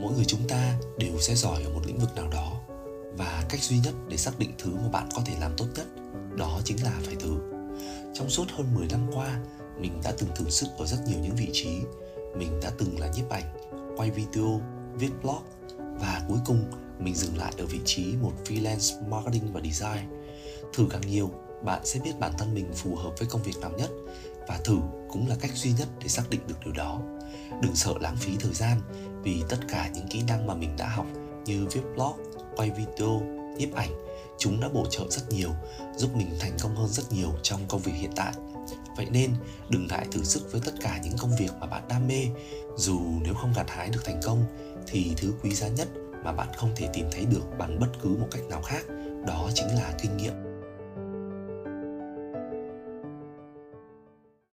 mỗi người chúng ta đều sẽ giỏi ở một lĩnh vực nào đó. Và cách duy nhất để xác định thứ mà bạn có thể làm tốt nhất, đó chính là phải thử. Trong suốt hơn 10 năm qua, mình đã từng thử sức ở rất nhiều những vị trí. Mình đã từng là nhiếp ảnh, quay video, viết blog và cuối cùng mình dừng lại ở vị trí một freelance marketing và design. Thử càng nhiều, bạn sẽ biết bản thân mình phù hợp với công việc nào nhất và thử cũng là cách duy nhất để xác định được điều đó. Đừng sợ lãng phí thời gian vì tất cả những kỹ năng mà mình đã học như viết blog, quay video, nhiếp ảnh, chúng đã bổ trợ rất nhiều, giúp mình thành công hơn rất nhiều trong công việc hiện tại. Vậy nên, đừng ngại thử sức với tất cả những công việc mà bạn đam mê. Dù nếu không gặt hái được thành công, thì thứ quý giá nhất mà bạn không thể tìm thấy được bằng bất cứ một cách nào khác, đó chính là kinh nghiệm.